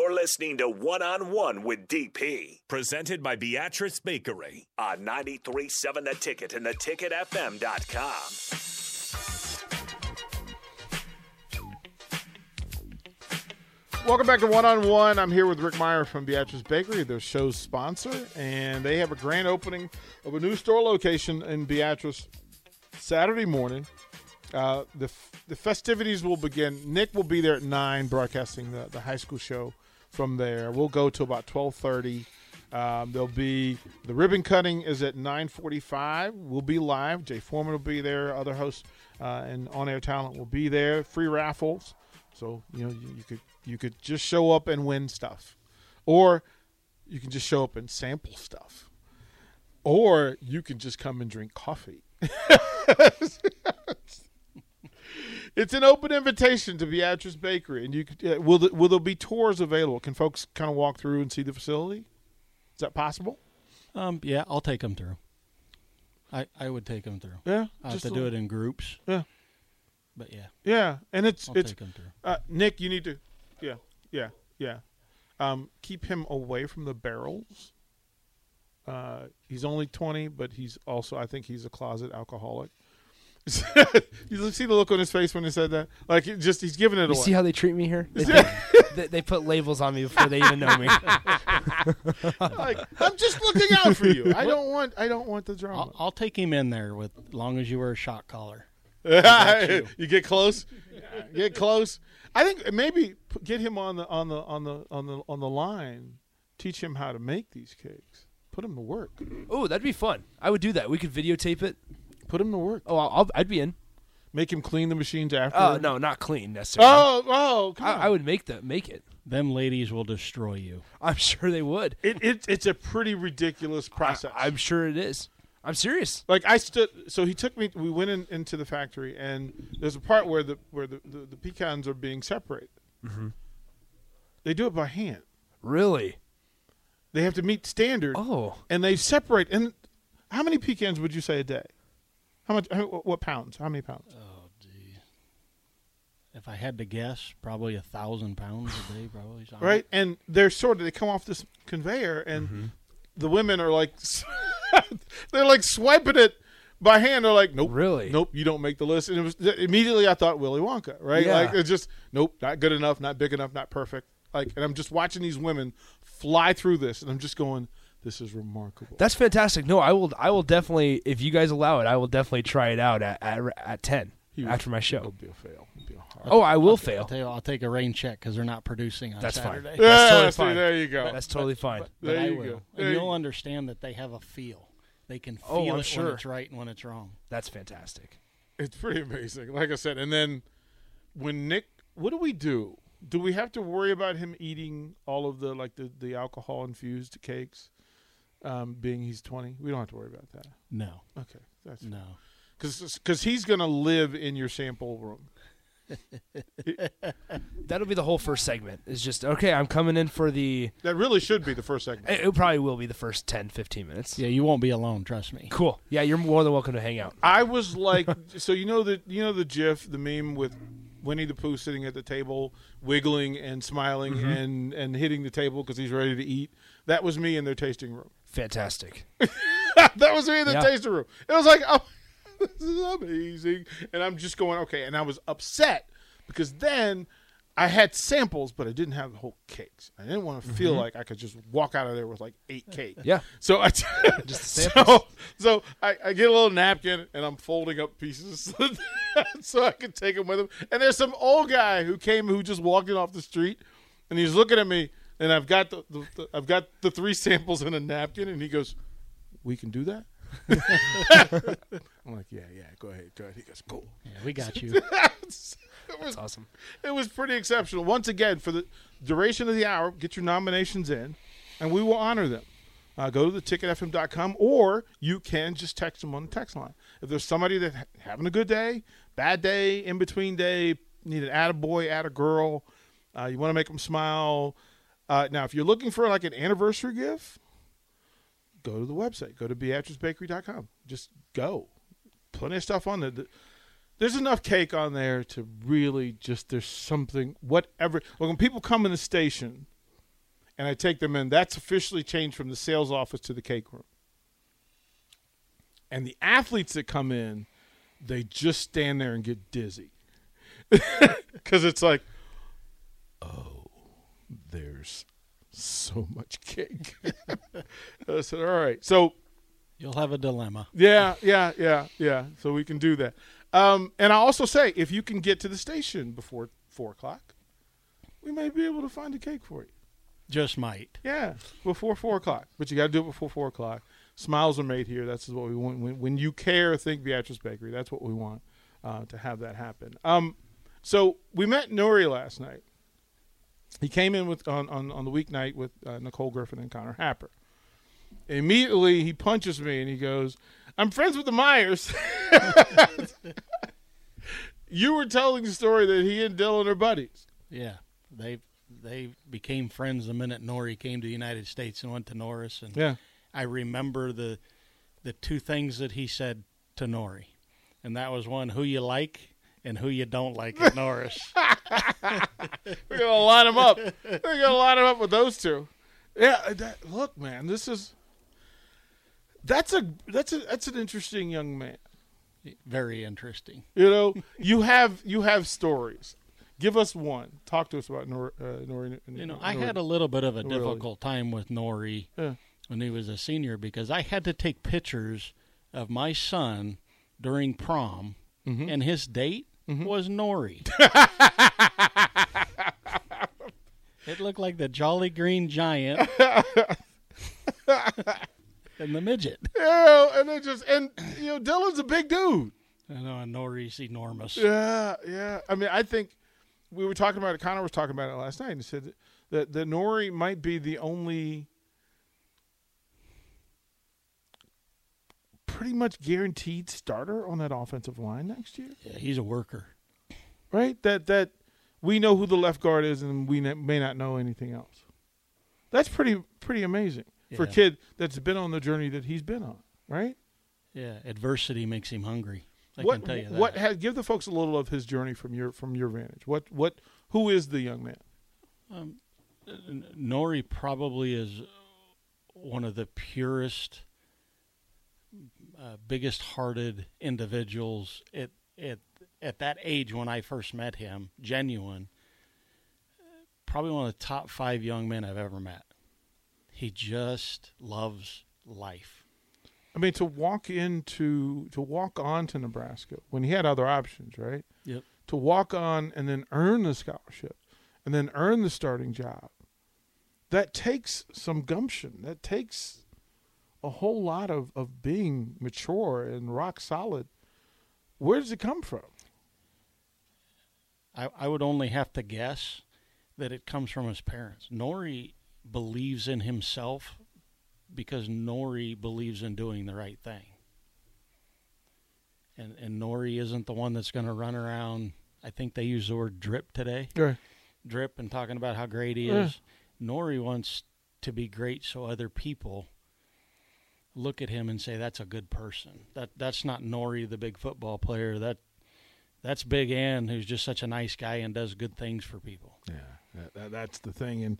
You're listening to One on One with DP, presented by Beatrice Bakery on 93.7 The Ticket and theticketfm.com. Welcome back to One on One. I'm here with Rick Meyer from Beatrice Bakery, their show's sponsor, and they have a grand opening of a new store location in Beatrice Saturday morning. Uh, the the festivities will begin. Nick will be there at nine, broadcasting the, the high school show from there. We'll go to about twelve thirty. Um, there'll be the ribbon cutting is at nine forty five. We'll be live. Jay Foreman will be there. Other hosts uh, and on air talent will be there. Free raffles. So you know you, you could you could just show up and win stuff, or you can just show up and sample stuff, or you can just come and drink coffee. it's an open invitation to Beatrice Bakery, and you could, uh, will the, will there be tours available? Can folks kind of walk through and see the facility? Is that possible? Um, yeah, I'll take them through. I, I would take them through. Yeah, I have to do it in groups, Yeah, but yeah, yeah, and it's I'll it's take them through. uh, Nick. You need to, yeah, yeah, yeah. Um, keep him away from the barrels. Uh, he's only twenty, but he's also I think he's a closet alcoholic. you see the look on his face when he said that, like it just he's giving it You away. see how they treat me here? They, put, they, they put labels on me before they even know me. like I'm just looking out for you. I don't want I don't want the drama. I'll, I'll take him in there with as long as you wear a shock collar. you. get close. Get close. I think maybe get him on the on the on the on the on the line. Teach him how to make these cakes. Put him to work. Oh, that'd be fun. I would do that. We could videotape it. Put him to work. Oh, I'll, I'll, I'd be in. Make him clean the machines after. Oh no, not clean necessarily. Oh, oh, come I, on. I would make the make it. Them ladies will destroy you. I'm sure they would. It, it it's a pretty ridiculous process. I, am sure it is. I'm serious. like I stood. So he took me. We went in, into the factory, and there's a part where the where the, the, the pecans are being separated. Mm-hmm. They do it by hand. Really? They have to meet standard. Oh, and they separate. And how many pecans would you say a day? How much? How, what pounds? How many pounds? Oh, gee. If I had to guess, probably a thousand pounds a day, probably. something. Right, and they're sort of they come off this conveyor, and mm-hmm. the women are like, they're like swiping it by hand. They're like, nope, Really? nope, you don't make the list. And it was immediately I thought Willy Wonka, right? Yeah. Like it's just nope, not good enough, not big enough, not perfect. Like, and I'm just watching these women fly through this, and I'm just going, this is remarkable. that's fantastic. No, I will. I will definitely, if you guys allow it, I will definitely try it out at at, at ten He after my It'll show. fail. It'll be a hard. Oh, I will I'll fail. tell you, I'll take a rain check because they're not producing on That's fine. Saturday. yeah, totally see, fine. there you go. That's totally fine. But There I you will. go. And you'll you- understand that they have a feel. They can oh, feel Oh, it sure. when it's right and when it's wrong. That's fantastic. It's pretty amazing. Like I said, and then when Nick, what do we do? Do we have to worry about him eating all of the like the, the alcohol infused cakes? Um, being he's twenty, we don't have to worry about that. No, Okay, that's no. because he's gonna live in your sample room. That'll be the whole first segment. It's just okay. I'm coming in for the. That really should be the first segment. It, it probably will be the first 10, 15 minutes. Yeah, you won't be alone. Trust me. Cool. Yeah, you're more than welcome to hang out. I was like, so you know the you know the GIF, the meme with Winnie the Pooh sitting at the table, wiggling and smiling and and hitting the table because he's ready to eat. That was me in their tasting room. Fantastic. that was me in the Yeah. tasting room. It was like, oh, this is amazing. And I'm just going, okay. And I was upset because then I had samples, but I didn't have the whole cakes. I didn't want to feel mm-hmm. like I could just walk out of there with like eight cakes. Yeah. So I Just the so, samples. so I, I get a little napkin and I'm folding up pieces so I can take them with him. And there's some old guy who came who just walked in off the street, and he's looking at me, and I've got the, the, the I've got the three samples in a napkin, and he goes, "We can do that." I'm like, "Yeah, yeah, go ahead, go ahead." He goes, "Cool." Yeah, we got you. it was That's awesome. it was pretty exceptional. Once again, for the duration of the hour, get your nominations in, and we will honor them. Uh, go to theticketfm.com, or you can just text them on the text line. If there's somebody that ha- having a good day, bad day, in between day, need an add a boy, add a girl, uh, you want to make them smile. Uh, now, if you're looking for like an anniversary gift, go to the website. Go to beatricebakery.com. Just go. Plenty of stuff on there. The- there's enough cake on there to really just there's something whatever like when people come in the station and I take them in. That's officially changed from the sales office to the cake room. And the athletes that come in, they just stand there and get dizzy because it's like, there's so much cake. I said, all right, so You'll have a dilemma. yeah, yeah, yeah, yeah. So we can do that. Um, and I also say, if you can get to the station before four o'clock, we may be able to find a cake for you. Just might. Yeah, before four o'clock. But you got to do it before four o'clock. Smiles are made here. That's what we want. When, when you care, think Beatrice Bakery. That's what we want uh, to have that happen. Um, so we met Nouri last night. He came in with on on, on the weeknight with uh, Nicole Griffin and Connor Happer. Immediately, he punches me and he goes, "I'm friends with the Myers." you were telling the story that he and Dylan are buddies. Yeah, they they became friends the minute Nouri came to the United States and went to Norris. And Yeah. I remember the the two things that he said to Nouri, and that was one who you like and who you don't like at Norris. We're gonna line them up. We're gonna line them up with those two. Yeah, that, look, man, this is that's a that's a that's an interesting young man. Very interesting. You know, you have you have stories. Give us one. Talk to us about Nor, uh, Nouri. You know, I had a little bit of a Really? difficult time with Nouri Yeah. when he was a senior because I had to take pictures of my son during prom, Mm-hmm. and his date Mm-hmm. was Nouri. it looked like the Jolly Green Giant and the midget. know, and it just and you know, Dylan's a big dude. I know, and Nouri's enormous. Yeah, yeah. I mean, I think we were talking about it. Connor was talking about it last night. and He said that that Nouri might be the only pretty much guaranteed starter on that offensive line next year, Yeah, he's a worker. right? That that we know who the left guard is, and we ne- may not know anything else. That's pretty pretty amazing for a kid that's been on the journey that he's been on, right? Yeah, adversity makes him hungry. I what can tell you that. what has, give the folks a little of his journey from your from your vantage. What what who is the young man? Um, Nouri probably is one of the purest, uh, biggest-hearted individuals at at at that age when I first met him. Genuine, probably one of the top five young men I've ever met. He just loves life. I mean, to walk into to walk on to Nebraska when he had other options, right? Yep. To walk on and then earn the scholarship, and then earn the starting job. That takes some gumption. That takes a whole lot of of being mature and rock solid. Where does it come from? I, I would only have to guess that it comes from his parents. Nouri believes in himself because Nouri believes in doing the right thing. And and Nouri isn't the one that's going to run around. I think they use the word drip today. Right. Drip and talking about how great he Yeah. is. Nouri wants to be great so other people look at him and say that's a good person. That that's not Nouri the big football player. That that's Big Ann who's just such a nice guy and does good things for people. Yeah, that, that, that's the thing. And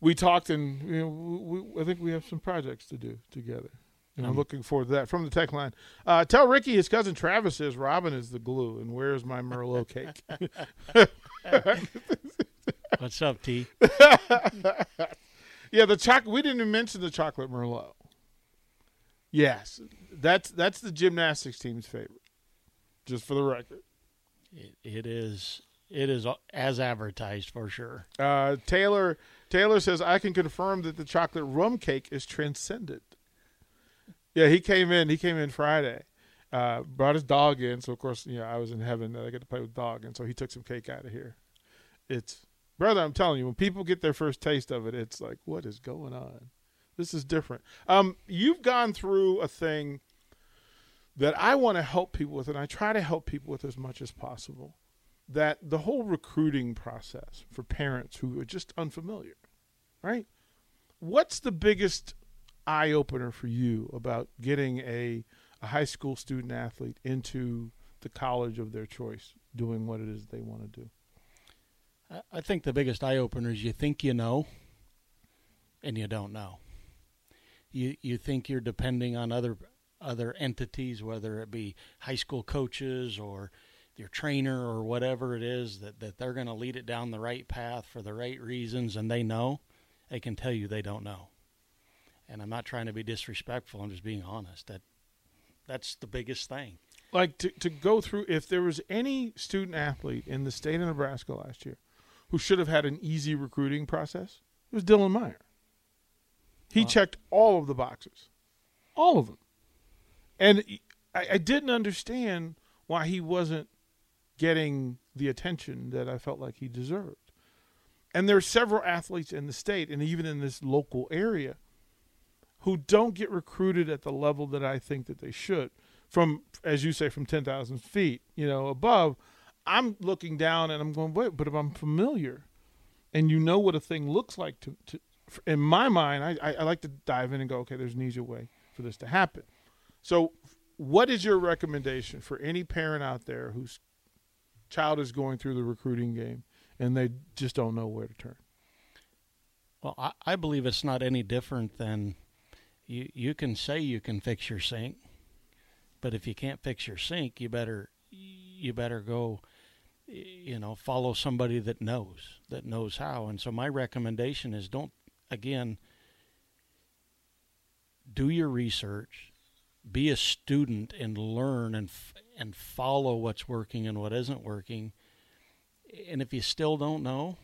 we talked, and you know, we, I think we have some projects to do together. And I'm Um, looking forward to that. From the tech line, uh, tell Ricky his cousin Travis says Robin is the glue, and where's my Merlot cake? What's up, T? yeah, the chocolate. We didn't even mention the chocolate Merlot. Yes, that's that's the gymnastics team's favorite. Just for the record. It, it is it is as advertised for sure. Uh, Taylor Taylor says I can confirm that the chocolate rum cake is transcendent. Yeah, he came in. He came in Friday. Uh, brought his dog in, so of course, you know, I was in heaven. that I get to play with dog, and so he took some cake out of here. It's brother, I'm telling you, when people get their first taste of it, it's like, what is going on? This is different. Um, you've gone through a thing that I want to help people with, and I try to help people with as much as possible that the whole recruiting process for parents who are just unfamiliar, right? What's the biggest eye opener for you about getting a, a high school student athlete into the college of their choice, doing what it is they want to do? I, I think the biggest eye opener is you think you know, and you don't know. You you think you're depending on other other entities, whether it be high school coaches or your trainer or whatever it is, that, that they're going to lead it down the right path for the right reasons, and they know, they can tell you they don't know. And I'm not trying to be disrespectful. I'm just being honest. That that's the biggest thing. Like to to go through, if there was any student athlete in the state of Nebraska last year who should have had an easy recruiting process, it was Dylan Meyer. He checked all of the boxes, all of them, and I, I didn't understand why he wasn't getting the attention that I felt like he deserved. And there are several athletes in the state and even in this local area who don't get recruited at the level that I think that they should. From, as you say, from 10,000 feet, you know, above, I'm looking down and I'm going, wait, but if I'm familiar and you know what a thing looks like to, to in my mind, I, I, like to dive in and go, okay, there's an easier way for this to happen. So, what is your recommendation for any parent out there whose child is going through the recruiting game and they just don't know where to turn? Well, I, I believe it's not any different than you. You can say you can fix your sink, but if you can't fix your sink, you better you better go you know follow somebody that knows that knows how and so my recommendation is don't again do your research be a student and learn and and follow what's working and what isn't working. And if you still don't know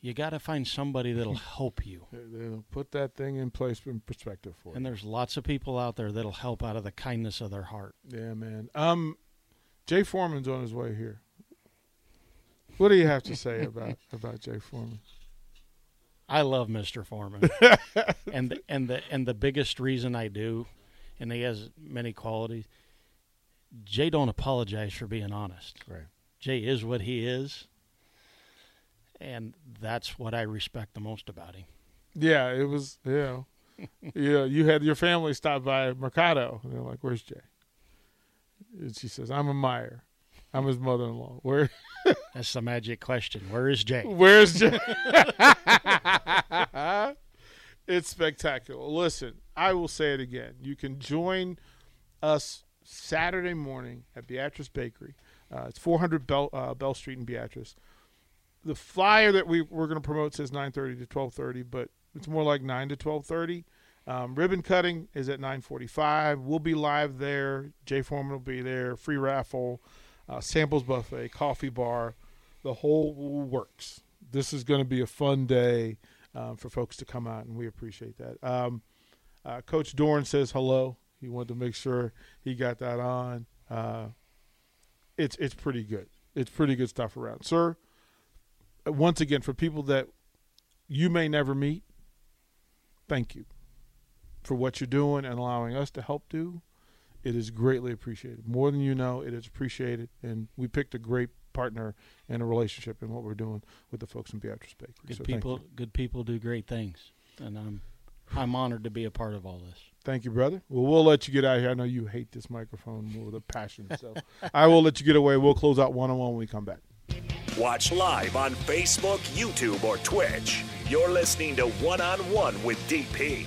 you got to find somebody that'll help you. They'll put that thing in place in perspective for you. and there's lots of people out there that'll help out of the kindness of their heart. Yeah man. Um jay foreman's on his way here. What do you have to say about about jay foreman I love Mr. Foreman, and the, and the and the biggest reason I do, and he has many qualities. Jay don't apologize for being honest. Right. Jay is what he is, and that's what I respect the most about him. Yeah, it was. Yeah, yeah. You had your family stop by Mercado, and they're like, "Where's Jay?" And she says, "I'm a Meyer. I'm his mother-in-law. Where?" That's the magic question. Where is Jay? Where's Jay? it's spectacular. Listen, I will say it again. You can join us Saturday morning at Beatrice Bakery. Uh, it's 400 Bell, uh, Bell Street in Beatrice. The flyer that we, we're going to promote says 9:30 to 12:30, but it's more like 9 to 12:30. Um, ribbon cutting is at 9:45. We'll be live there. Jay Foreman will be there. Free raffle uh, samples buffet, coffee bar, the whole works. This is going to be a fun day um, for folks to come out, and we appreciate that. Um, uh, Coach Dorn says hello. He wanted to make sure he got that on. Uh, it's it's pretty good. It's pretty good stuff around, sir. Once again, for people that you may never meet, thank you for what you're doing and allowing us to help do it is greatly appreciated. More than you know, it is appreciated, and we picked a great partner and a relationship in what we're doing with the folks in Beatrice Bakery. Good So people, good people do great things, and I'm I'm honored to be a part of all this. Thank you, brother. Well, we'll let you get out of here. I know you hate this microphone with a passion, so I will let you get away. We'll close out one on one when we come back. Watch live on Facebook, YouTube, or Twitch. You're listening to One on One with DP